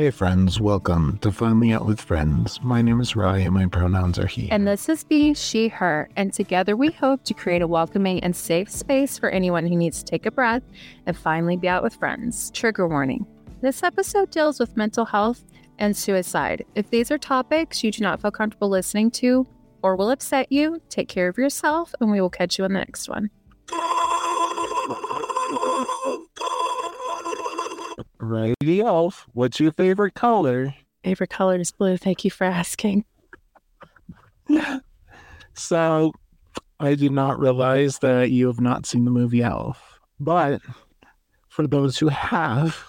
Hey friends, welcome to Finally Out with Friends. My name is Rye and my pronouns are he. And this is B, she, her. And together we hope to create a welcoming and safe space for anyone who needs to take a breath and finally be out with friends. Trigger warning. This episode deals with mental health and suicide. If these are topics you do not feel comfortable listening to or will upset you, take care of yourself and we will catch you in the next one. Righty elf, what's your favorite color? Favorite color is blue. Thank you for asking. So, I did not realize that you have not seen the movie Elf. But for those who have,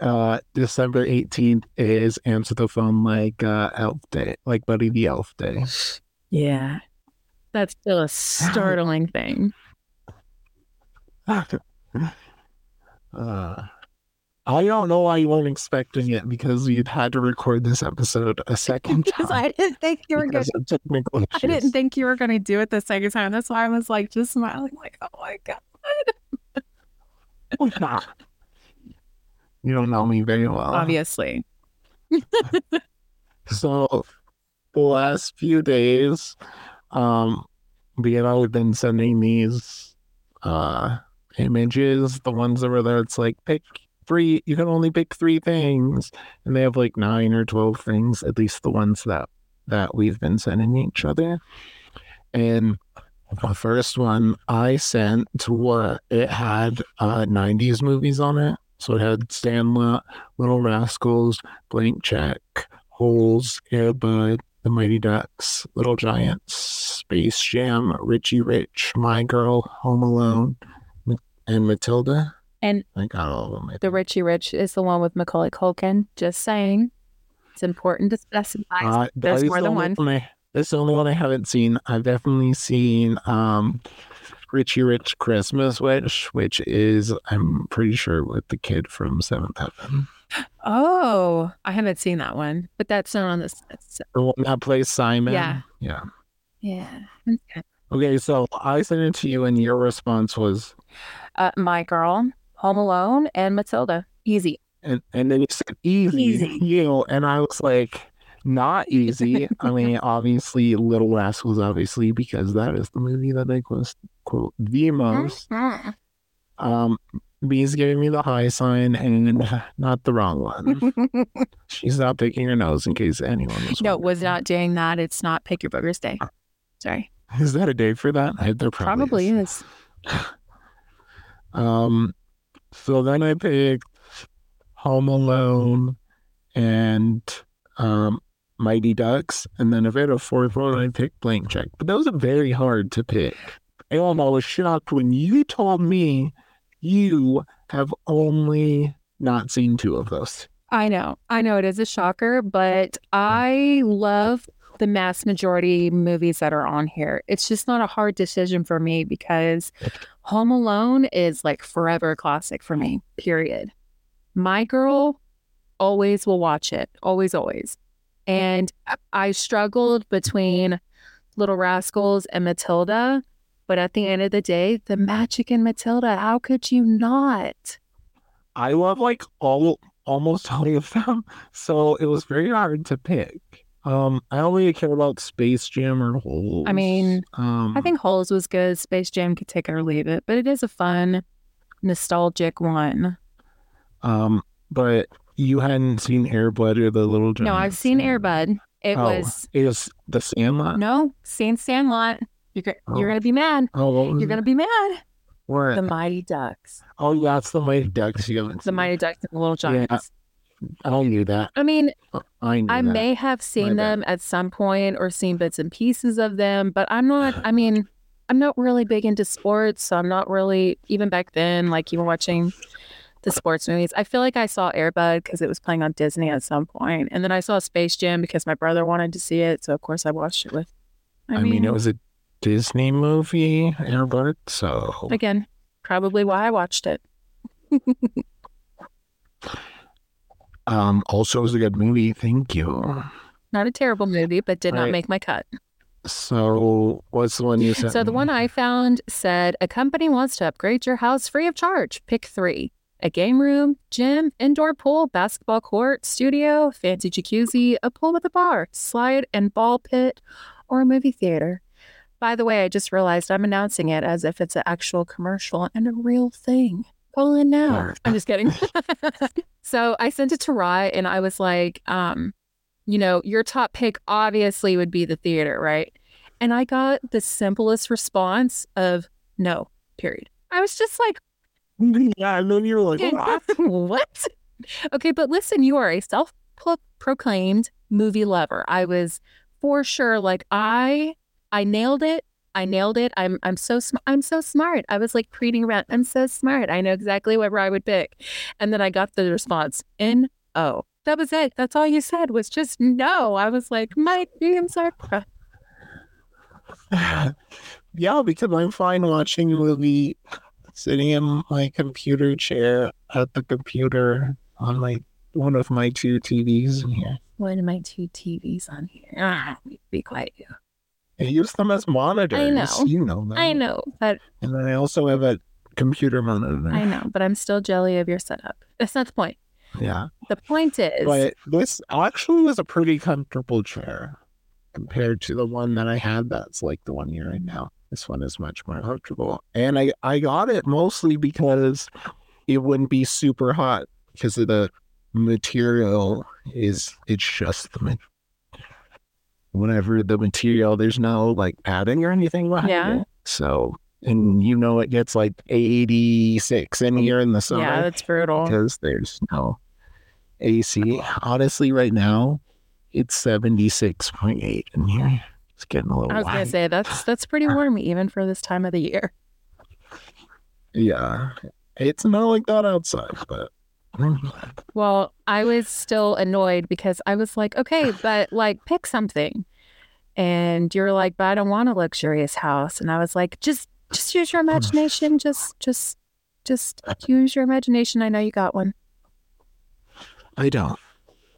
uh, December 18th is Answer the Phone like uh, Elf Day, like Buddy the Elf Day. Yeah. That's still a startling thing. uh, I don't know why you weren't expecting it because you'd had to record this episode a second Because time. I didn't think you were going because technical I didn't think you were going to do it the second time. That's why I was like just smiling, like, oh my God. Nah. You don't know me very well. Obviously. So the last few days, um, I have been sending these uh images, the ones over there, it's like pick three you can only pick three things. And they have like nine or twelve things, at least the ones that that we've been sending each other. And the first one I sent to what it had uh 90s movies on it. So it had Sandlot, Little Rascals, Blank Check, Holes, Airbud, The Mighty Ducks, Little Giants, Space Jam, Richie Rich, My Girl, Home Alone, and Matilda. And I got all of them. I the think. Richie Rich is the one with Macaulay Culkin. Just saying. It's important to specify. Uh, There's more the than only one. I, that's the only one I haven't seen. I've definitely seen um, Richie Rich Christmas Wish, which is, I'm pretty sure, with the kid from Seventh Heaven. oh, I haven't seen that one, but that's not on this. list. The one that plays Simon. Yeah. Yeah. Yeah. Okay. Okay, so I sent it to you, and your response was, Uh, My Girl, Home Alone, and Matilda. Easy. and, and then you said easy, Easy. you know, and I was like, not easy. I mean, obviously, Little Rascals, obviously, because that is the movie that I quote, quote the most. Mhm. Um, B's giving me the high sign and not the wrong one. She's not picking her nose in case anyone was. no, was not doing that. It's not Pick Your Boogers Day. Sorry. Is that a day for that? I, there probably, Probably is. is. Um, so then I picked Home Alone and um Mighty Ducks, and then if I had a fourth one, I picked Blank Check. But those are very hard to pick. And I was shocked when you told me you have only not seen two of those. I know. I know it is a shocker, but I love the mass majority movies that are on here. It's just not a hard decision for me because Home Alone is like forever classic for me, period. My girl always will watch it, always, always. And I- struggled between Little Rascals and Matilda, but at the end of the day, the magic in Matilda, how could you not? I love like all almost all of them, so it was very hard to pick. Um, I don't really care about Space Jam or Holes. I mean, um, I think Holes was good. Space Jam could take it or leave it, but it is a fun, nostalgic one. Um, but you hadn't seen Airbud or the Little Giants. No, I've seen Airbud. It Oh, was It was the Sandlot. no seen Sandlot. You're go- Oh. you're gonna be mad. Oh, You're gonna be mad. What? The Mighty Ducks, oh, yeah, it's the Mighty Ducks. You haven't the. Mighty Ducks and the Little Yeah. I knew that. I mean, I knew I may have seen bad. them at some point or seen bits and pieces of them, but I'm not. I mean, I'm not really big into sports, so I'm not really even back then. Like you were watching the sports movies. I feel like I saw Airbud because it was playing on Disney at some point, and then I saw Space Jam because my brother wanted to see it, so of course I watched it with. I, mean, it was a Disney movie, Airbud. So again probably why I watched it. um, also it was a good movie. Thank you. Not a terrible movie, but did not make my cut. So what's the one you sent? So the me? one I found said a company wants to upgrade your house free of charge. Pick three. a game room, gym, indoor pool, basketball court, studio, fancy jacuzzi, a pool with a bar, slide and ball pit, or a movie theater. By the way, I just realized I'm announcing it as if it's an actual commercial and a real thing. Call in now. I'm just kidding. so I sent it to Rye and I was like, um, you know, your top pick obviously would be the theater, right? And I got the simplest response of no, period. I was just like, yeah, and then you're like, what? what? Okay, but listen, you are a self proclaimed movie lover. I was for sure like I I nailed it. I nailed it. I'm I'm so sm- I'm so smart. I was like reading around. I'm so smart. I know exactly what I would pick. And then I got the response In N O. That was it. That's all you said was just no. I was like, my dreams are. yeah, because I'm fine watching movie sitting in my computer chair at the computer on my one of my two TVs in here. One of my two TVs on here. Ah, be quiet, use them as monitors. I know. You know that. I know, but and then I also have a computer monitor. I know, but I'm still jelly of your setup. That's not the point. Yeah. The point is, but this actually was a pretty comfortable chair compared to the one that I had. That's like the one you're in now. This one is much more comfortable, and I I got it mostly because it wouldn't be super hot because of the material is it's just the whenever the material there's no like padding or anything behind yeah. it. So and you know it gets like 86 in mm, here in the summer. Yeah, that's brutal. Because there's no AC. Honestly, right now it's 76.8 in here. It's getting a little. I was gonna say that's that's pretty warm even for this time of the year. Yeah, it's not like that outside, but well, I was still annoyed because I was like, okay, but like pick something. And you're like, but I don't want a luxurious house. And I was like, just just use your imagination. Just just just use your imagination. I know you got one. I don't.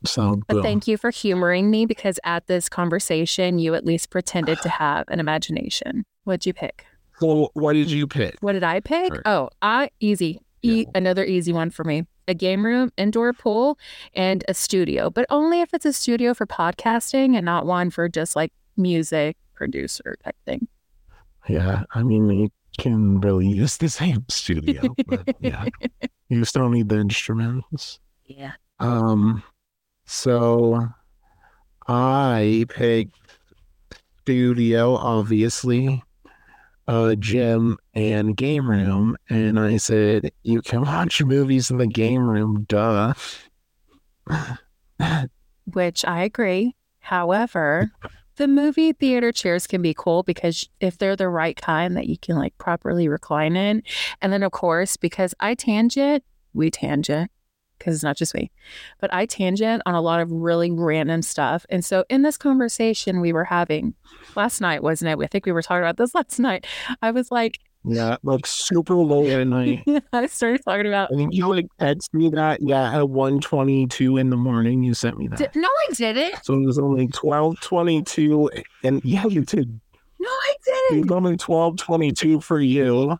So But thank you for humoring me because at this conversation you at least pretended to have an imagination. What'd you pick? So what did you pick? What did I pick? Oh, I easy. E- yeah. another easy one for me a game room, indoor pool, and a studio, but only if it's a studio for podcasting and not one for just like music producer type thing. Yeah, I mean, you can really use the same studio, but yeah, you still need the instruments. Yeah. Um, so I picked studio, obviously uh, gym and game room. And I said, You can watch movies in the game room, duh. Which I agree. However, the movie theater chairs can be cool because if they're the right kind that you can like properly recline in. And then, of course, because I tangent, we tangent because it's not just me, but I tangent on a lot of really random stuff. And so in this conversation we were having last night, wasn't it? I think we were talking about this last night. I was like, yeah, like super low at night. I started talking about. I mean, you like text me that. Yeah, at one twenty two in the morning, you sent me that. Did, no, I didn't. So it was only twelve twenty two, and yeah, you did. No, I didn't. It was only twelve twenty two for you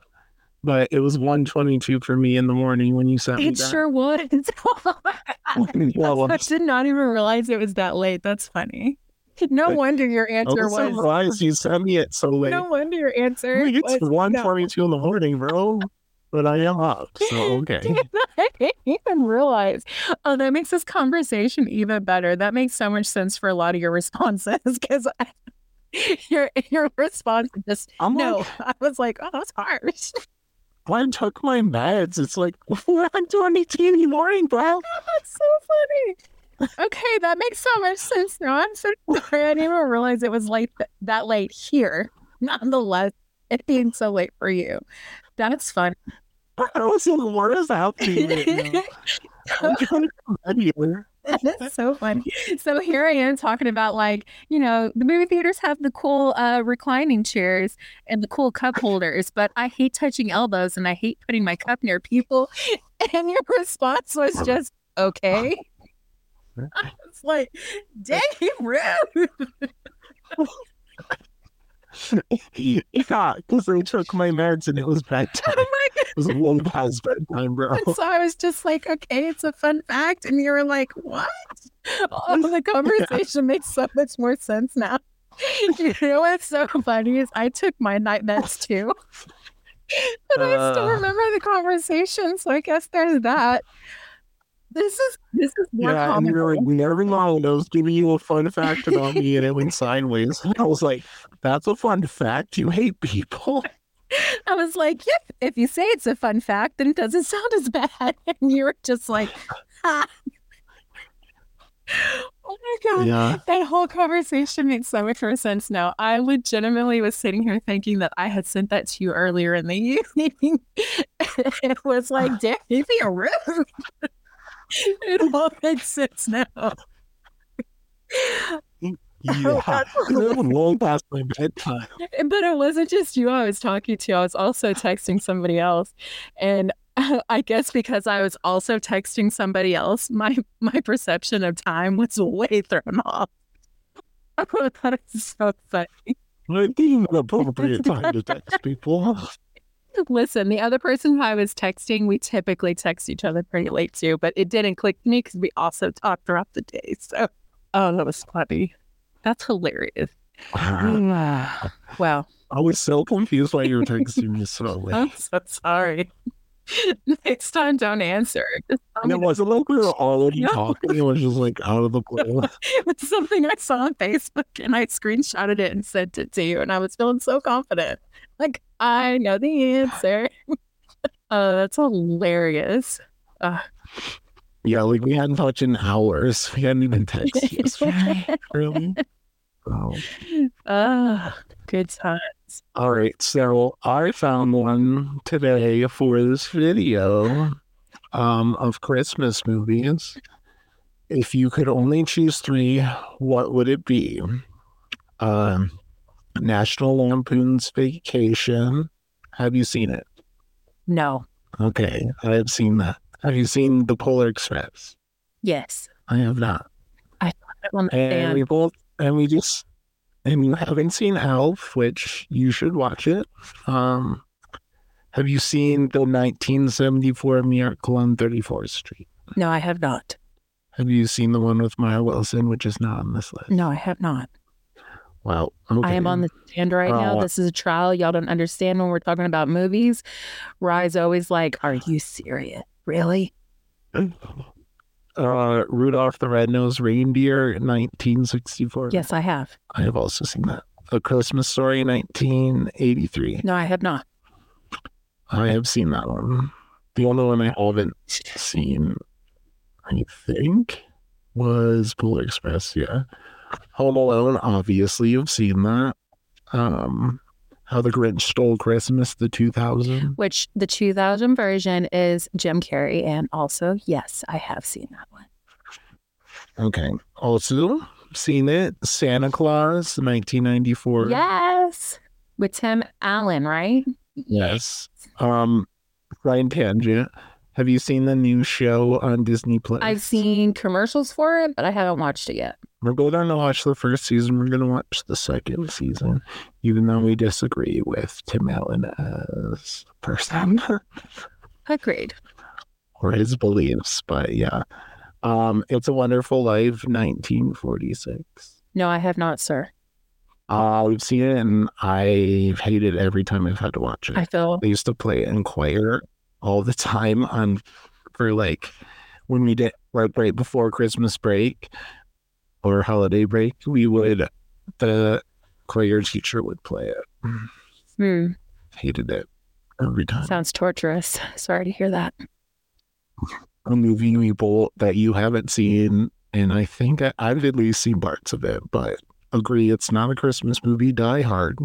but it was 122 for me in the morning when you sent it me It sure was. I did not even realize it was that late. That's funny. No wonder your answer was. I'm surprised you sent me it so late. No wonder your answer. Like, it's 122 no. in the morning, bro. But I am up, so okay. I didn't even realize. Oh, that makes this conversation even better. That makes so much sense for a lot of your responses because your your response just I'm no. Like, I was like, oh, that's harsh. I took my meds. It's like, I'm 22 in the morning, bro. That's so funny. Okay, that makes so much sense now. I'm so sorry. I didn't even realize it was late that late here. Nonetheless, it being so late for you. That's fun. I was in the worst out to you right now. I'm to come. That's so funny. So here I am talking about like, you know, the movie theaters have the cool uh, reclining chairs and the cool cup holders, but I hate touching elbows and I hate putting my cup near people. And your response was just, okay. I was like, dang rude. Yeah, because they took my meds and it was bedtime. Oh my It was a long past bedtime, bro. And so I was just like, okay, it's a fun fact. And you were like, what? Oh, the conversation makes so much more sense now. You know what's so funny is I took my night meds too. But I still Uh. remember the conversation. So I guess there's that. This is this is more Yeah, and common. you're like, never mind. I was giving you a fun fact about me, and it went sideways. I was like, "That's a fun fact. You hate people." I was like, yep, if you say it's a fun fact, then it doesn't sound as bad. And you were just like, ha. Oh my God. Yeah, That whole conversation makes so much more sense now. I legitimately was sitting here thinking that I had sent that to you earlier in the evening. it was like, damn, you feel rude. it all makes sense now. yeah. it was long past my bedtime. But it wasn't just you I was talking to. I was also texting somebody else. And I guess because I was also texting somebody else, my my perception of time was way thrown off. I thought it was so funny. I think an appropriate time to text people. Listen, the other person who I was texting, we typically text each other pretty late too, but it didn't click to me because we also talked throughout the day. So, oh, that was funny. That's hilarious. Well I was so confused why you were texting me so late. I'm so sorry. Next time, don't answer. Just And it wasn't like we were already No. talking. It was just like out of the blue. It's something I saw on Facebook and I screenshotted it and sent it to you. And I was feeling so confident. Like, I know the answer. uh, that's hilarious. Uh, Yeah, like we hadn't talked in hours. We hadn't even texted yesterday. really? Oh. uh, good times. All right, so I found one today for this video um, of Christmas movies. If you could only choose three, what would it be? Um, National Lampoon's Vacation. Have you seen it? No. Okay, I have seen that. Have you seen The Polar Express? Yes. I have not. I don't And we both, and we just, and you haven't seen Elf, which you should watch it. Um, have you seen the 1974 Miracle on 34th Street? No, I have not. Have you seen the one with Mara Wilson, which is not on this list? No, I have not. Well, okay. I am on the stand right now. Uh, This is a trial. Y'all don't understand when we're talking about movies. Rye's always like, Are you serious? Really? Uh, Rudolph the Red-Nosed Reindeer, 1964. Yes, I have. I have also seen that. A Christmas Story, 1983. No, I have not. I have seen that one. The only one I haven't seen, I think, was Polar Express. Yeah, Home Alone. Obviously, you've seen that. Um, How the Grinch Stole Christmas, the 2000. Which the 2000 version is Jim Carrey. And also, yes, I have seen that one. Okay. Also seen it. Santa Clause, 1994. Yes. With Tim Allen, right? Yes. Um, Ryan Tangent. Have you seen the new show on Disney Plus? I've seen commercials for it, but I haven't watched it yet. We're going to watch the first season. We're going to watch the second season, even though we disagree with Tim Allen as a person Agreed. or his beliefs. But yeah, um, It's a Wonderful Life, 1946. No, I have not, sir. Uh, we've seen it and I've hated it every time I've had to watch it. I feel They used to play it in choir all the time on for like when we did right right before Christmas break or holiday break, we would the choir teacher would play it. hmm, Hated it every time. sounds torturous. Sorry to hear that. A movie we both that you haven't seen, and I think I, I've at least seen parts of it, but agree it's not a Christmas movie. Die Hard,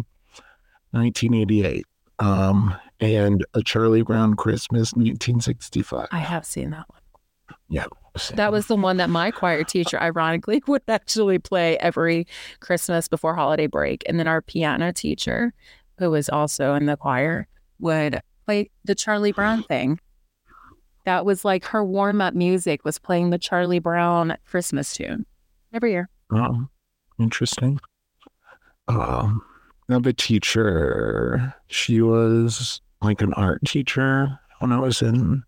1988, um, and A Charlie Brown Christmas, 1965. I have seen that one. Yeah, That was the one that my choir teacher, ironically, would actually play every Christmas before holiday break. And then our piano teacher, who was also in the choir, would play the Charlie Brown thing. That was like her warm up music was playing the Charlie Brown Christmas tune every year. Oh, interesting. Um, have a teacher. She was like an art teacher when I was in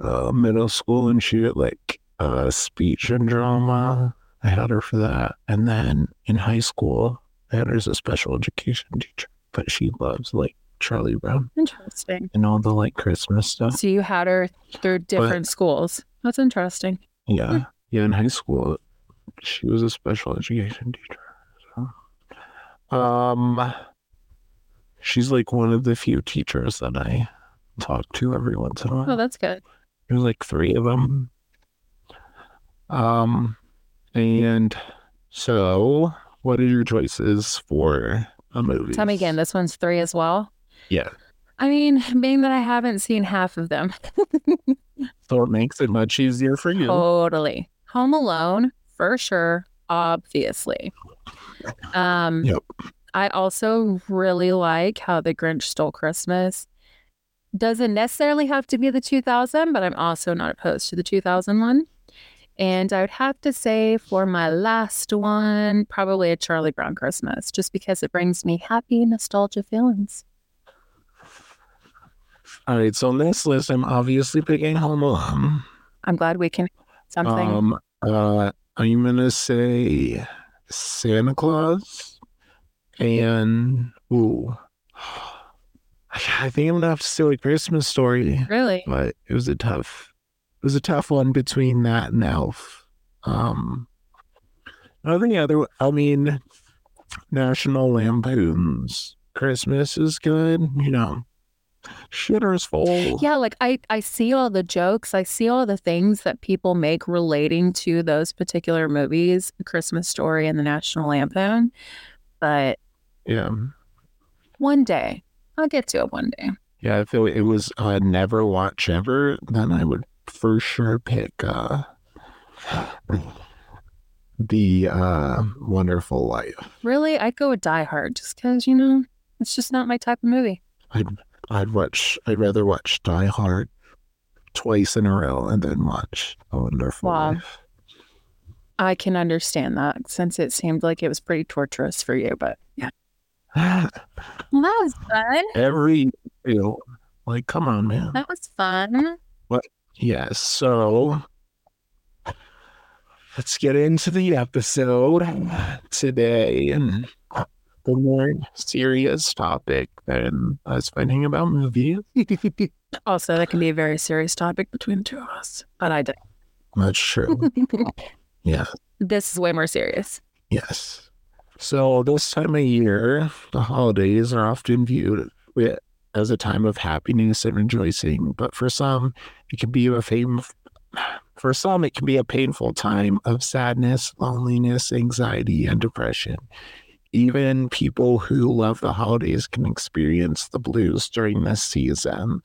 uh, middle school, and she did like uh, speech and drama. I had her for that. And then in high school, I had her as a special education teacher, but she loves like Charlie Brown Interesting. and all the like Christmas stuff. So you had her through different schools. That's interesting. Yeah. Yeah. In high school, she was a special education teacher. So, um, she's like one of the few teachers that I talk to every once in a while. Oh, that's good. There's like three of them. Um, and so what are your choices for a movie? Tell me again. This one's three as well. Yeah. I mean, being that I haven't seen half of them, So it makes it much easier for you. totally. Home Alone, for sure, obviously. Um, Yep. I also really like how The Grinch Stole Christmas doesn't necessarily have to be the 2000, but I'm also not opposed to the 2001. And I would have to say for my last one, probably a Charlie Brown Christmas, just because it brings me happy nostalgia feelings. All right. So on this list, I'm obviously picking Home Alone. I'm glad we can something. Um, uh, I'm gonna say Santa Clause and ooh, I think I'm gonna have to say like Christmas Story, really? but it was a tough, it was a tough one between that and Elf. Um, I think the other, I mean, National Lampoon's Christmas is good, you know. Shitter's full. Yeah, like I I see all the jokes, I see all the things that people make relating to those particular movies, Christmas Story and The National Lampoon. But Yeah. one day, I'll get to it one day. Yeah, if it, it was uh, never watch ever, then I would for sure pick uh, the uh, Wonderful Life. Really, I'd go with Die Hard just because you know it's just not my type of movie. I'd I'd watch. I'd rather watch Die Hard twice in a row and then watch A Wonderful Wow. Life. I can understand that since it seemed like it was pretty torturous for you, but yeah. Well, that was fun. Every you know, like, come on, man. That was fun. What, yes. So let's get into the episode today and the more serious topic than us fighting about movies. Also, that can be a very serious topic between the two of us, but I did. That's true. Yeah. This is way more serious. Yes. So this time of year, the holidays are often viewed as a time of happiness and rejoicing, but for some, it can be a fame. For some, it can be a painful time of sadness, loneliness, anxiety, and depression. Even people who love the holidays can experience the blues during this season.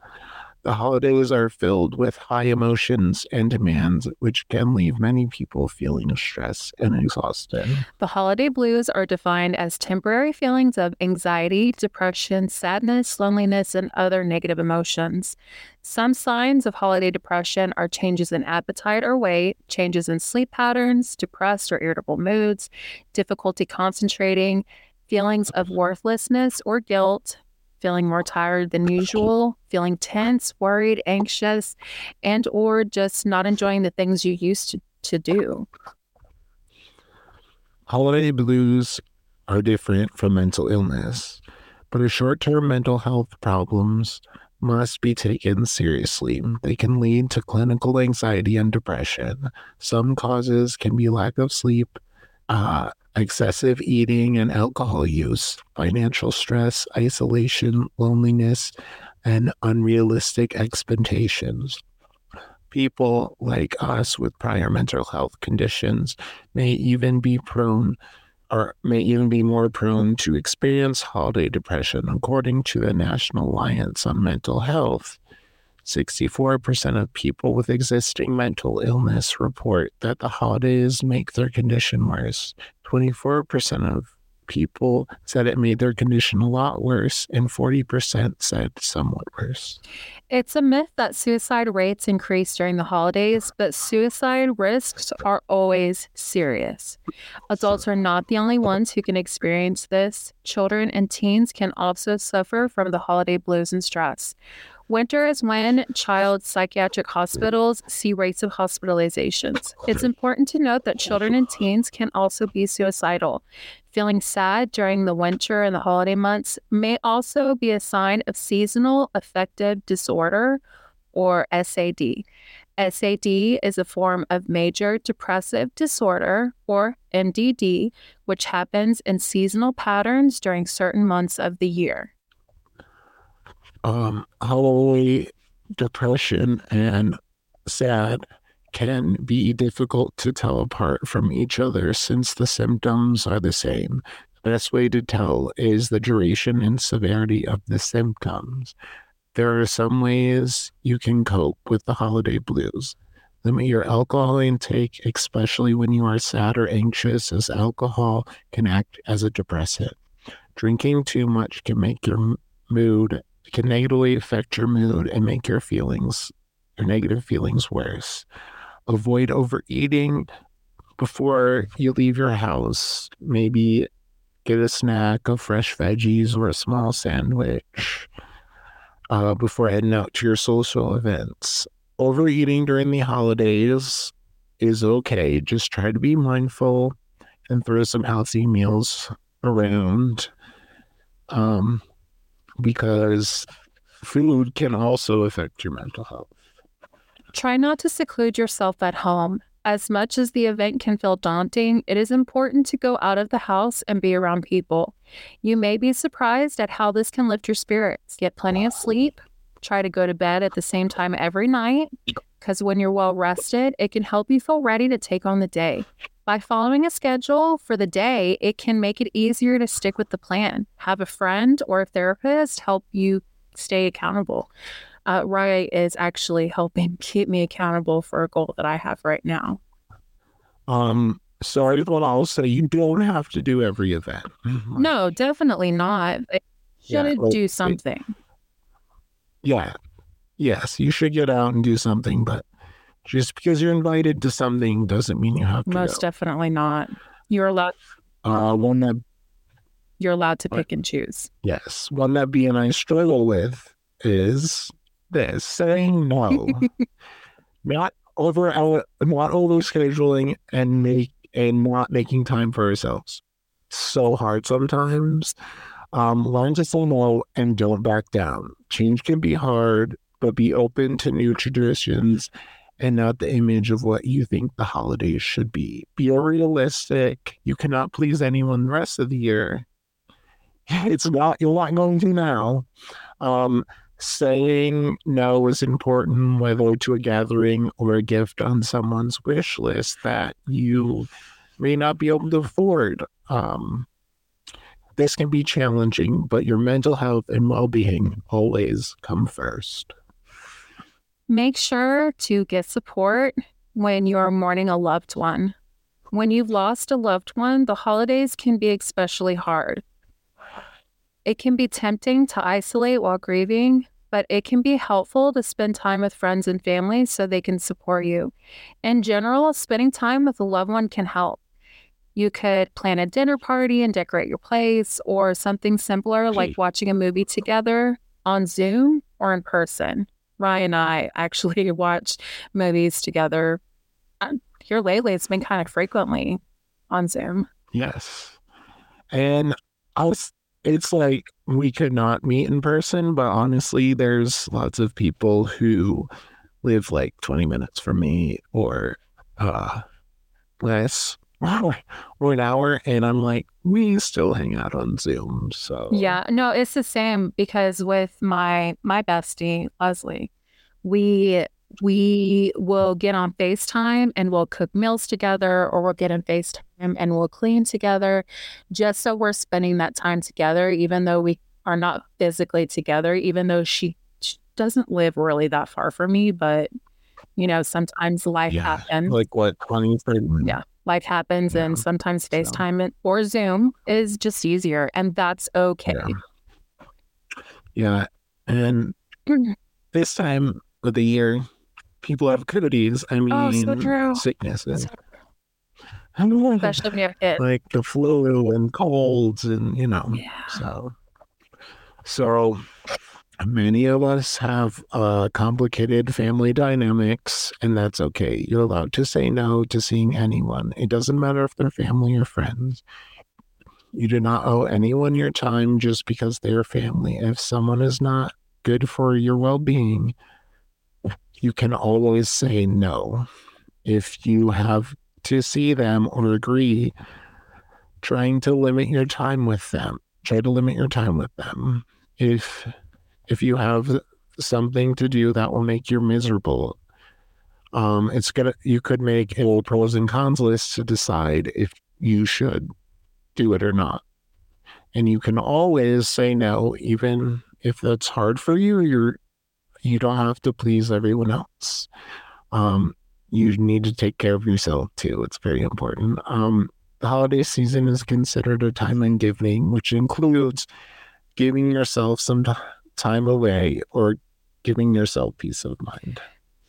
The holidays are filled with high emotions and demands, which can leave many people feeling stressed and exhausted. The holiday blues are defined as temporary feelings of anxiety, depression, sadness, loneliness, and other negative emotions. Some signs of holiday depression are changes in appetite or weight, changes in sleep patterns, depressed or irritable moods, difficulty concentrating, feelings of worthlessness or guilt, feeling more tired than usual, feeling tense, worried, anxious, and or just not enjoying the things you used to, to do. Holiday blues are different from mental illness, but a short term mental health problems must be taken seriously. They can lead to clinical anxiety and depression. Some causes can be lack of sleep, uh, excessive eating and alcohol use, financial stress, isolation, loneliness, and unrealistic expectations. People like us with prior mental health conditions may even be prone or may even be more prone to experience holiday depression, according to the National Alliance on Mental Health. 64% of people with existing mental illness report that the holidays make their condition worse. 24% of people said it made their condition a lot worse, and 40% said somewhat worse. It's a myth that suicide rates increase during the holidays, but suicide risks are always serious. Adults are not the only ones who can experience this. Children and teens can also suffer from the holiday blues and stress. Winter is when child psychiatric hospitals see rates of hospitalizations. It's important to note that children and teens can also be suicidal. Feeling sad during the winter and the holiday months may also be a sign of seasonal affective disorder or SAD. SAD is a form of major depressive disorder or MDD, which happens in seasonal patterns during certain months of the year um, holiday depression and sad can be difficult to tell apart from each other since the symptoms are the same. The best way to tell is the duration and severity of the symptoms. There are some ways you can cope with the holiday blues. Limit your alcohol intake, especially when you are sad or anxious, as alcohol can act as a depressant. Drinking too much can make your mood can negatively affect your mood and make your feelings, your negative feelings worse. Avoid overeating before you leave your house. Maybe get a snack of fresh veggies or a small sandwich uh, before heading out to your social events. Overeating during the holidays is okay. Just try to be mindful and throw some healthy meals around. Um, because food can also affect your mental health. Try not to seclude yourself at home. As much as the event can feel daunting, it is important to go out of the house and be around people. You may be surprised at how this can lift your spirits. Get plenty of sleep. Try to go to bed at the same time every night because when you're well rested, it can help you feel ready to take on the day. By following a schedule for the day, it can make it easier to stick with the plan. Have a friend or a therapist help you stay accountable. Uh, Rye is actually helping keep me accountable for a goal that I have right now. Um, so I will also you don't have to do every event. No, definitely not. You should yeah, do something. Yeah. Yes, you should get out and do something, but just because you're invited to something doesn't mean you have to. Most go. definitely not. You're allowed. Uh, one that you're allowed to pick and choose. Yes, one that B and I struggle with is this saying no, not over our, not over scheduling and make and not making time for ourselves. So hard sometimes. Um, learn to say no and don't back down. Change can be hard, but be open to new traditions and not the image of what you think the holidays should be. Be realistic. You cannot please anyone the rest of the year. It's not, you're not going to now. Um, saying no is important, whether to a gathering or a gift on someone's wish list that you may not be able to afford. Um, this can be challenging, but your mental health and well being always come first. Make sure to get support when you're mourning a loved one. When you've lost a loved one, the holidays can be especially hard. It can be tempting to isolate while grieving, but it can be helpful to spend time with friends and family so they can support you. In general, spending time with a loved one can help. You could plan a dinner party and decorate your place, or something simpler like watching a movie together on Zoom or in person. Ryan and I actually watch movies together. Here lately, it's been kind of frequently on Zoom. Yes. And I was, it's like we could not meet in person, but honestly, there's lots of people who live like 20 minutes from me or uh, less or an hour and i'm like we still hang out on zoom so. Yeah no it's the same because with my my bestie leslie we we will get on FaceTime and we'll cook meals together or we'll get on FaceTime and we'll clean together just so we're spending that time together, even though we are not physically together, even though she, she doesn't live really that far from me, but You know, sometimes life Yeah. happens. Like what, 20, 30? Mm. Yeah. life happens and sometimes So- FaceTime it- or Zoom is just easier and that's okay. Yeah. And mm. this time of the year, people have cooties. I mean, Oh, so true. sicknesses. So Especially when you have kids. like the flu and colds and you know Yeah. so so many of us have uh complicated family dynamics and that's okay. You're allowed to say no to seeing anyone. It doesn't matter if they're family or friends. You do not owe anyone your time just because they're family. If someone is not good for your well-being you can always say no. If you have to see them or agree trying to limit your time with them try to limit your time with them. If if you have something to do that will make you miserable um it's gonna you could make a pros and cons list to decide if you should do it or not and you can always say no even if that's hard for you you're you don't have to please everyone else um you need to take care of yourself too. It's very important. Um, the holiday season is considered a time in giving, which includes giving yourself some t- time away or giving yourself peace of mind.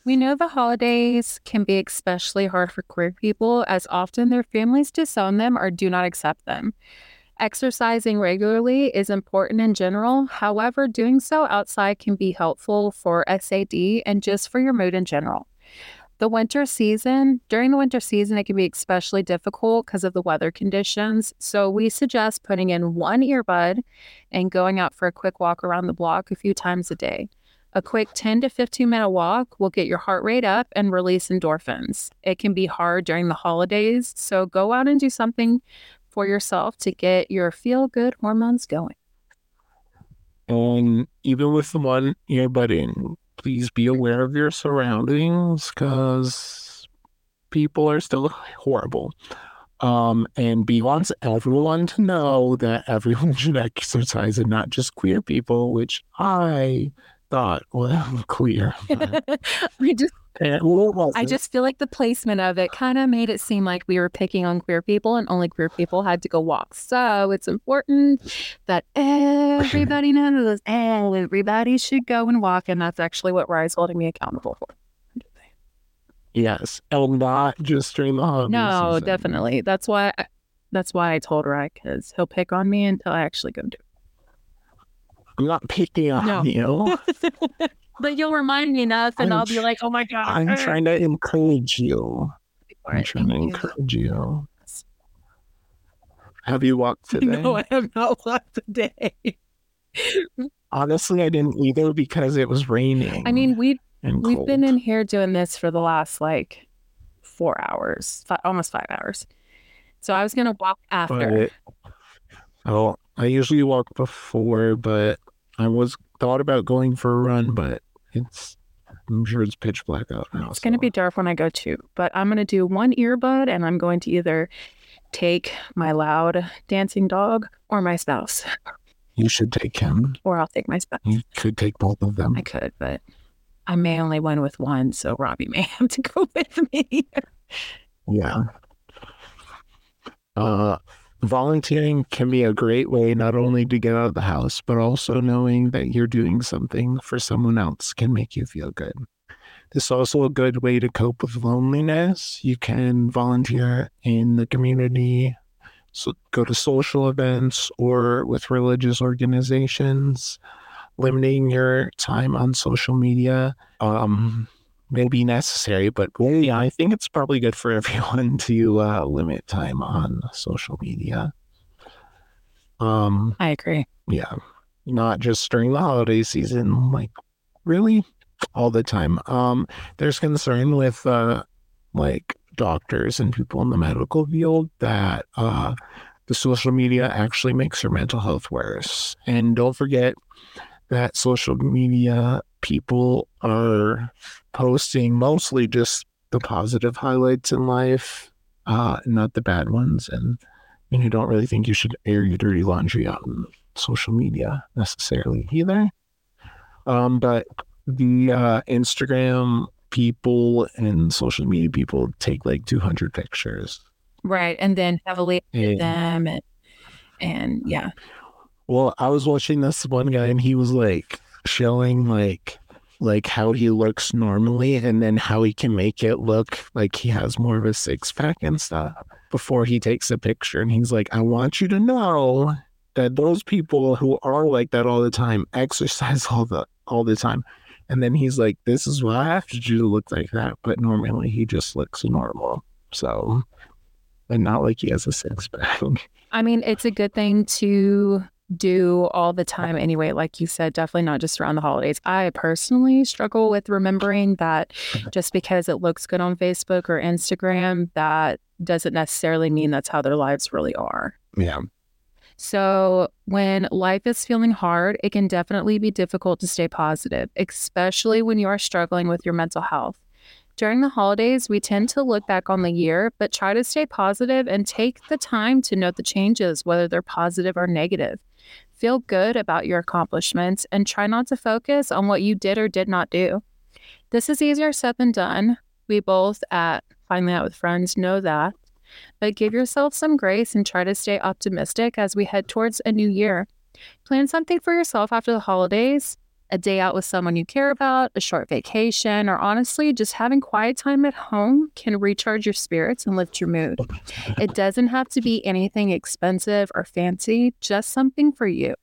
We know the holidays can be especially hard for queer people as often their families disown them or do not accept them. Exercising regularly is important in general. However, doing so outside can be helpful for SAD and just for your mood in general. The winter season, during the winter season, it can be especially difficult because of the weather conditions. So, we suggest putting in one earbud and going out for a quick walk around the block a few times a day. A quick 10 to 15 minute walk will get your heart rate up and release endorphins. It can be hard during the holidays, so go out and do something for yourself to get your feel good hormones going. And even with the one earbud in, please be aware of your surroundings because people are still horrible. Um, and B wants everyone to know that everyone should exercise and not just queer people, which I thought was queer. I just well, I just feel like the placement of it kind of made it seem like we were picking on queer people and only queer people had to go walk. So it's important that everybody knows everybody should go and walk. And that's actually what Rye's holding me accountable for. yes, and not just during the holidays. No, definitely. That's why. I, that's why I told Rye because he'll pick on me until I actually go do. It. I'm not picking on No. you. But you'll remind me enough, and I'm I'll be like, "Oh my god!" I'm trying to encourage you. I'm trying to encourage you. Have you walked today? No, I have not walked today. Honestly, I didn't either because it was raining. I mean, we and We've been in here doing this for the last like four hours, fi- almost five hours. So I was gonna walk after. But oh, I usually walk before, but I was thought about going for a run, but it's I'm sure it's pitch black out now. it's gonna be dark when I go too, but I'm gonna do one earbud, and I'm going to either take my loud dancing dog or my spouse, You should take him. or I'll take my spouse. You could take both of them. I could, but I may only win with one, so Robbie may have to go with me. Yeah. Uh, volunteering can be a great way not only to get out of the house, but also knowing that you're doing something for someone else can make you feel good. Is also a good way to cope with loneliness. You can volunteer in the community, so go to social events or with religious organizations. Limiting your time on social media um, may be necessary, but really, I think it's probably good for everyone to uh, limit time on social media. Um, I agree. yeah, not just during the holiday season, like really all the time. Um, there's concern with uh, like doctors and people in the medical field that uh, the social media actually makes your mental health worse. And don't forget that social media people are posting mostly just the positive highlights in life, uh, not the bad ones. And and you don't really think you should air your dirty laundry on social media necessarily either. Um, but the uh, Instagram people and social media people take like 200 pictures. Right. And then heavily And- them and, and yeah. Well, I was watching this one guy and he was like showing like like how he looks normally and then how he can make it look like he has more of a six pack and stuff before he takes a picture and he's like, I want you to know that those people who are like that all the time exercise all the all the time. And then he's like, This is why I have to do to look like that. But normally he just looks normal. So and not like he has a six pack. I mean, it's a good thing to do all the time anyway. Like you said, definitely not just around the holidays. I personally struggle with remembering that just because it looks good on Facebook or Instagram, that doesn't necessarily mean that's how their lives really are. yeah. So, when life is feeling hard, it can definitely be difficult to stay positive, especially when you are struggling with your mental health. During the holidays, we tend to look back on the year, but try to stay positive and take the time to note the changes, whether they're positive or negative. Feel good about your accomplishments and try not to focus on what you did or did not do. This is easier said than done. We both at Finally Out with Friends know that but give yourself some grace and try to stay optimistic as we head towards a new year. Plan something for yourself after the holidays a day out with someone you care about, a short vacation, or honestly, just having quiet time at home can recharge your spirits and lift your mood. It doesn't have to be anything expensive or fancy, just something for you.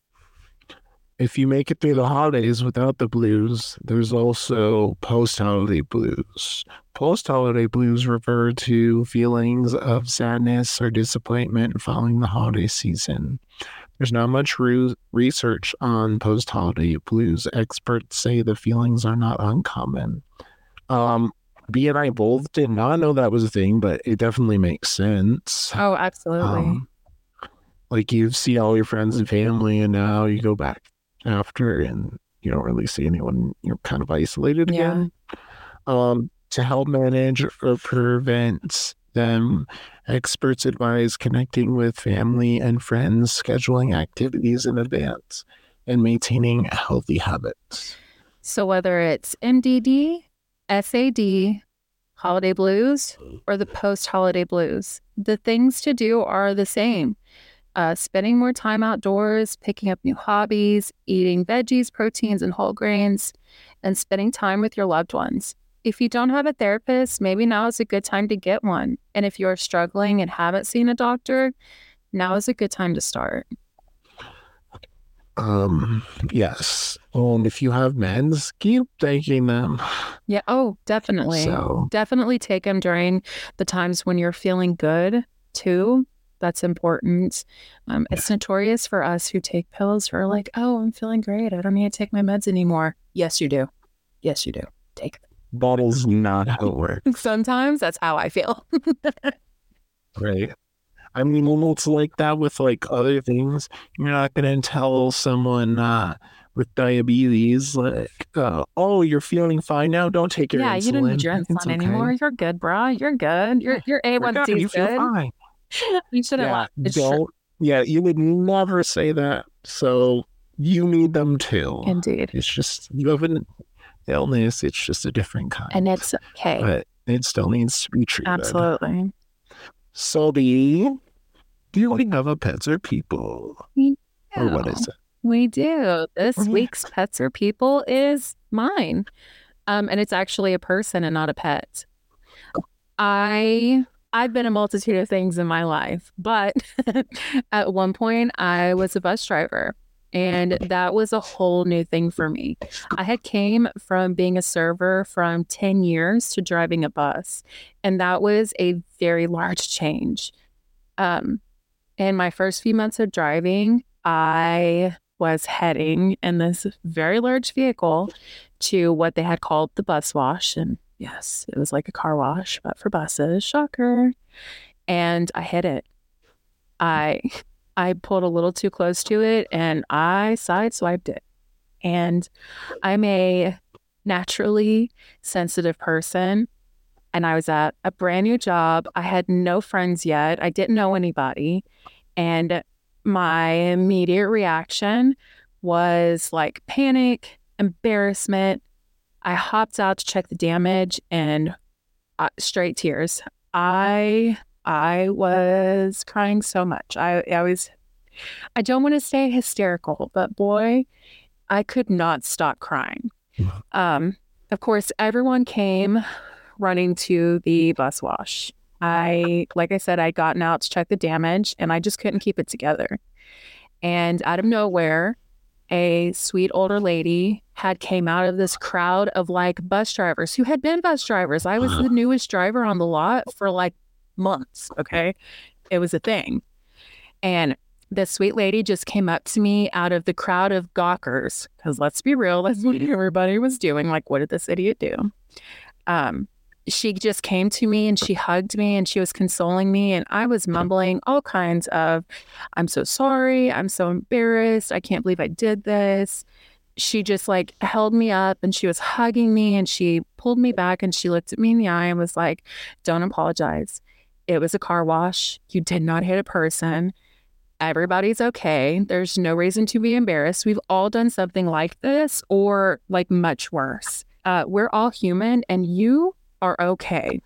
if you make it through the holidays without the blues, there's also post holiday blues. Post holiday blues refer to feelings of sadness or disappointment following the holiday season. There's not much re- research on post holiday blues. Experts say the feelings are not uncommon. Um, Bea and I both did not know that was a thing, but it definitely makes sense. Oh, absolutely. Um, like you see all your friends and family, and now you go back after, and you don't really see anyone. You're kind of isolated Yeah. again. Um, to help manage or prevent them, experts advise connecting with family and friends, scheduling activities in advance, and maintaining healthy habits. So, whether it's MDD, SAD, holiday blues, or the post holiday blues, the things to do are the same. Uh, spending more time outdoors, picking up new hobbies, eating veggies, proteins, and whole grains, and spending time with your loved ones. If you don't have a therapist, maybe now is a good time to get one. And if you're struggling and haven't seen a doctor, now is a good time to start. Um, yes. And if you have meds, keep taking them. Yeah. Oh, definitely. So, definitely take them during the times when you're feeling good too that's important um, it's notorious for us who take pills who are like oh i'm feeling great i don't need to take my meds anymore yes you do yes you do take bottles not how it works. sometimes that's how i feel Right. I mean, it's like that with like other things, you're not going to tell someone uh, with diabetes, like, uh, oh, you're feeling fine now. Don't take your yeah insulin. you don't need your It's insulin okay. anymore you're good brah you're good your your We're a1c good. You is feel good fine. you shouldn't Yeah, lie It's true. don't. Yeah, you would never say that. So you need them too. indeed It's just you have an illness. It's just a different kind. and it's okay but it still needs to be treated. absolutely So, Bea, do we have a pets or people? Or what is it? We do. This Mhm. week's pets or people is mine. Um, and it's actually a person and not a pet. I I've been a multitude of things in my life, but at one point I was a bus driver. And that was a whole new thing for me. I had came from being a server from 10 years to driving a bus. And that was a very large change. Um, in my first few months of driving, I was heading in this very large vehicle to what they had called the bus wash. And yes, it was like a car wash, but for buses. Shocker. And I hit it. I I pulled a little too close to it and I sideswiped it. And I'm a naturally sensitive person. And I was at a brand new job. I had no friends yet. I didn't know anybody. And my immediate reaction was like panic, embarrassment, I hopped out to check the damage and uh, straight tears. I I was crying so much. I, I was I don't want to say hysterical, but boy, I could not stop crying. Um, of course, everyone came running to the bus wash. I, like I said, I'd gotten out to check the damage and I just couldn't keep it together. And out of nowhere, a sweet older lady had came out of this crowd of like bus drivers who had been bus drivers. I was the newest driver on the lot for like months. Okay. It was a thing. And this sweet lady just came up to me out of the crowd of gawkers. Because let's be real, that's what everybody was doing. Like, what did this idiot do? Um, she just came to me and she hugged me and she was consoling me. And I was mumbling all kinds of, I'm so sorry. I'm so embarrassed. I can't believe I did this. She just like held me up and she was hugging me and she pulled me back and she looked at me in the eye and was like, Don't apologize. It was a car wash. You did not hit a person. Everybody's okay. There's no reason to be embarrassed. We've all done something like this or like much worse. Uh, we're all human and you are okay.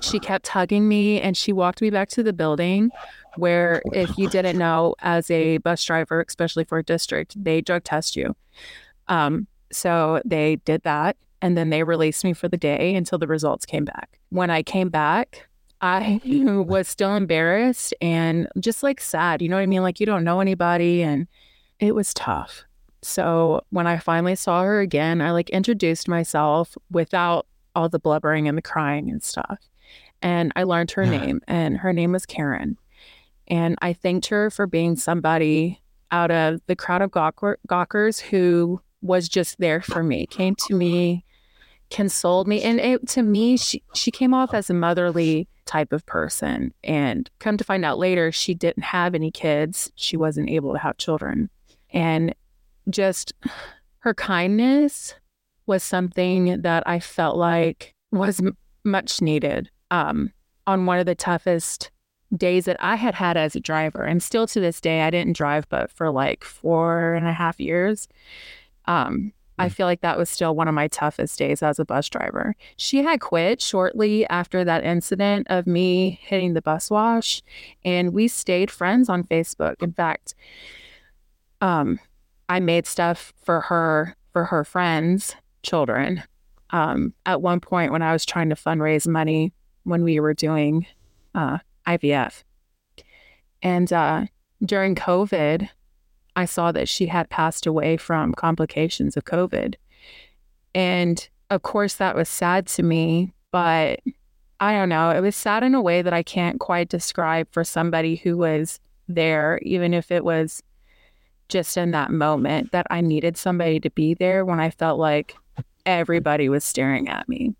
She kept hugging me and she walked me back to the building where, if you didn't know, as a bus driver, especially for a district, they drug test you. Um, so they did that and then they released me for the day until the results came back. When I came back, I was still embarrassed and just like sad. You know what I mean? Like you don't know anybody and it was tough. So when I finally saw her again, I like introduced myself without all the blubbering and the crying and stuff. And I learned her name, and her name was Karen. And I thanked her for being somebody out of the crowd of gawker- gawkers who was just there for me, came to me, consoled me. And it, to me, she, she came off as a motherly type of person. And come to find out later, she didn't have any kids. She wasn't able to have children. And just her kindness was something that I felt like was m- much needed. Um, on one of the toughest days that I had had as a driver, and still to this day, I didn't drive, but for like four and a half years. Um, I feel like that was still one of my toughest days as a bus driver. She had quit shortly after that incident of me hitting the bus wash, and we stayed friends on Facebook. In fact, um, I made stuff for her for her friends children. Um, at one point, when I was trying to fundraise money when we were doing uh, IVF, and uh, during COVID, I saw that she had passed away from complications of COVID. And of course, that was sad to me, but I don't know. It was sad in a way that I can't quite describe for somebody who was there, even if it was just in that moment that I needed somebody to be there when I felt like everybody was staring at me.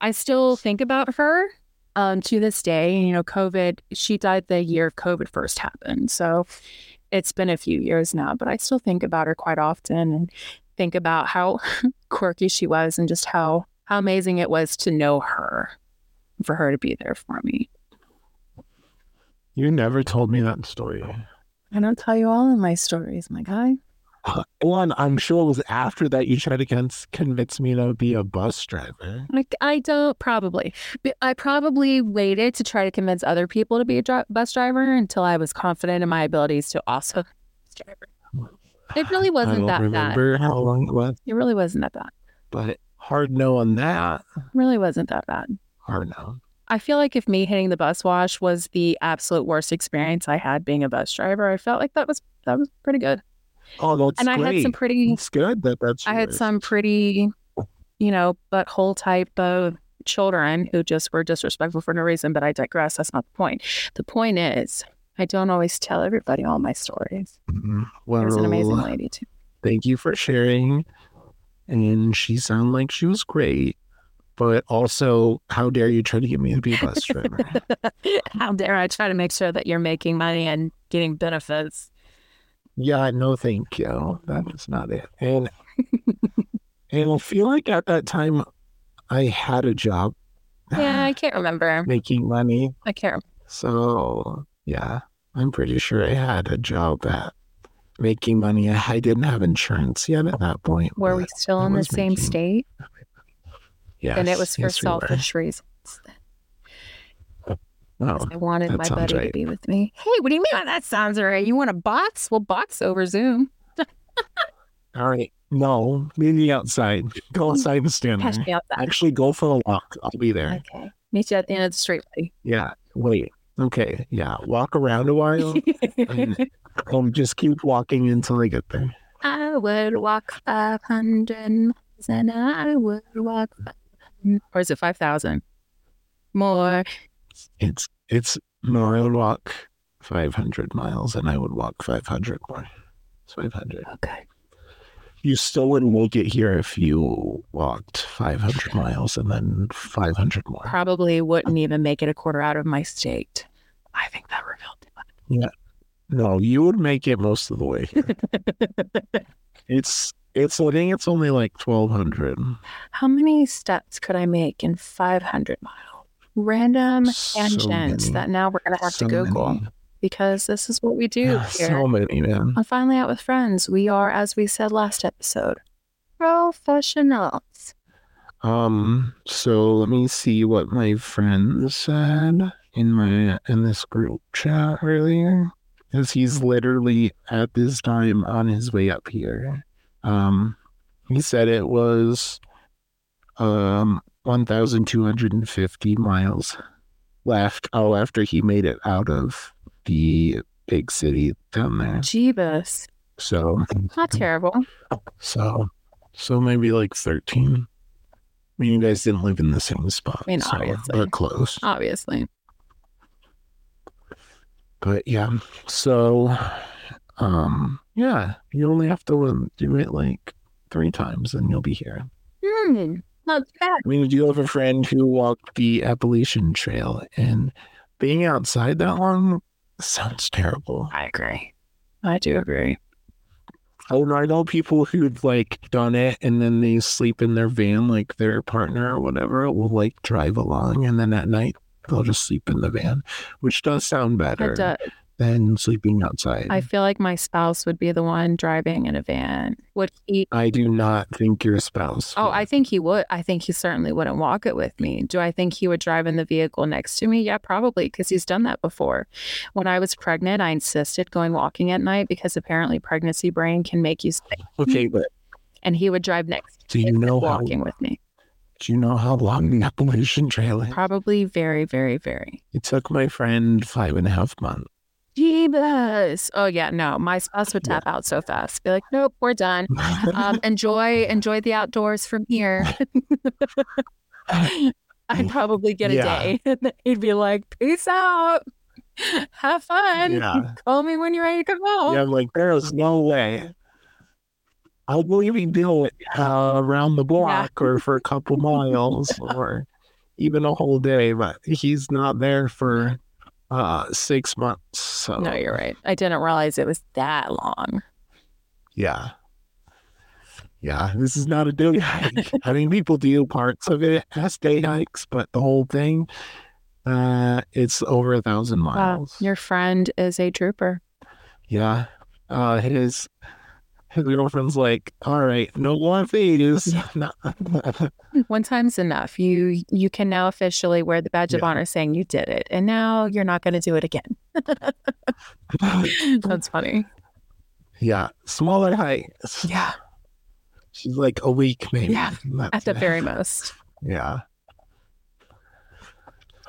I still think about her um, to this day. You know, COVID, she died the year COVID first happened. So it's been a few years now, but I still think about her quite often and think about how quirky she was and just how, how amazing it was to know her, for her to be there for me. You never told me that story. I don't tell you all of my stories, my guy. One, I'm sure it was after that you tried to con- convince me to be a bus driver. Like I don't probably. I probably waited to try to convince other people to be a dri- bus driver until I was confident in my abilities to also be a driver. It really wasn't that bad. remember how long it was, It really wasn't that bad. but hard no on that. It really wasn't that bad. Hard no. I feel like if me hitting the bus wash was the absolute worst experience I had being a bus driver, I felt like that was that was pretty good. Oh, that's and I had some pretty It's good that that's. I had some pretty, you know, butthole type of children who just were disrespectful for no reason, but I digress. That's not the point. The point is, I don't always tell everybody all my stories. Mhm. Well, There's an amazing lady too. thank you for sharing. And she sounded like she was great, but also, how dare you try to get me to be a bus driver? How dare I try to make sure that you're making money and getting benefits? Yeah, no, thank you. That is not it. And and I feel like at that time, I had a job Yeah, I can't remember. making money. I can't. So yeah, I'm pretty sure I had a job at making money. I didn't have insurance yet at that point. Were we still in the same making- state? Yes, and it was for yes, we selfish reasons. Oh, I wanted my buddy to be with me. Hey, what do you mean that sounds all right? You want a box? We'll box over Zoom. all right. No, maybe outside. Go outside and stand Catch there. me outside. Actually, go for a walk. I'll be there. Okay. Meet you at the end of the street, buddy. Yeah. Wait. Okay. Yeah. Walk around a while. and um, just keep walking until I get there. I would walk 500 miles and I would walk. Or is it 5,000? More. It's it's no. I would walk five hundred miles, and I would walk five hundred more. It's five hundred. Okay. You still wouldn't make it here if you walked five hundred miles and then five hundred more. Probably wouldn't even make it a quarter out of my state. I think that revealed too much. No, you would make it most of the way it's it's I think it's only like twelve hundred. How many steps could I make in 500 miles? Random So tangents many. that now we're going to have So to Google many. because this is what we do Yeah, here. So many, man. on Finally Out with Friends. We are, as we said last episode, professionals. Um, so let me see what my friend said in my in this group chat earlier. Because he's literally at this time on his way up here. Um he said it was um one thousand two hundred and fifty miles left. Oh, after he made it out of the big city down there. Jeebus. So Not terrible. so so maybe like thirteen. I mean, you guys didn't live in the same spot. I mean, so, obviously. but close. Obviously. But yeah, so um, yeah, you only have to do it like three times, and you'll be here. Hmm. Not bad. I mean, do you have a friend who walked the Appalachian Trail, and being outside that long sounds terrible. I agree. I do agree. Oh, no, I know people who've like done it, and then they sleep in their van, like their partner or whatever will like drive along, and then at night they'll just sleep in the van, which does sound better It does. Than sleeping outside. I feel like my spouse would be the one driving in a van. Would he? I do not think your spouse. Oh, would. I think he would. I think he certainly wouldn't walk it with me. Do I think he would drive in the vehicle next to me? Yeah, probably, because he's done that before. When I was pregnant, I insisted going walking at night because apparently pregnancy brain can make you sick. Okay, but And he would drive next do to you me know how? walking with me. Do you know how long the Appalachian Trail is? Probably very, very, very. It took my friend five and a half months. Jeebus. Oh yeah, no. My spouse would Yeah. tap out so fast. Be like, nope, we're done. Um, enjoy, enjoy the outdoors from here. I'd probably get a Yeah. day. and he'd be like, peace out. Have fun. yeah, Call me when you're ready to come home. yeah. I'm like, there's no way. I'll maybe do it uh, around the block or for a couple miles or even a whole day, but he's not there for uh, six months. So No, you're right. I didn't realize it was that long. yeah. Yeah, this is not a day hike. I mean, people do parts of it as day hikes, but the whole thing, uh, it's over a thousand Wow. miles. Your friend is a trooper. Yeah. Uh, his his girlfriend's like, all right, no more. No. One time's enough. You you can now officially wear the badge of Yeah. honor saying you did it. And now you're not going to do it again. That's funny. yeah, smaller height. Yeah. She's like a week, maybe. Yeah, At the very most. Yeah.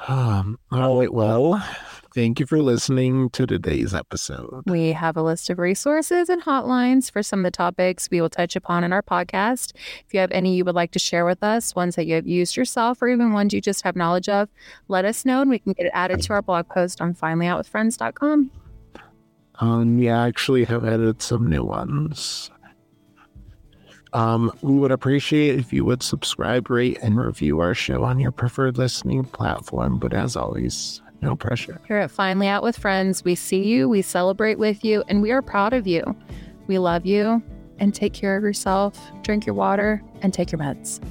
Um. All right. Well, thank you for listening to today's episode. We have a list of resources and hotlines for some of the topics we will touch upon in our podcast. If you have any you would like to share with us, ones that you have used yourself, or even ones you just have knowledge of, let us know and we can get it added to our blog post on finallyoutwithfriends.com. Um. Yeah, I actually have added some new ones. Um, we would appreciate if you would subscribe, rate, and review our show on your preferred listening platform. But as always, no pressure. Here at Finally Out with Friends, we see you, we celebrate with you, and we are proud of you. We love you and take care of yourself, drink your water, and take your meds.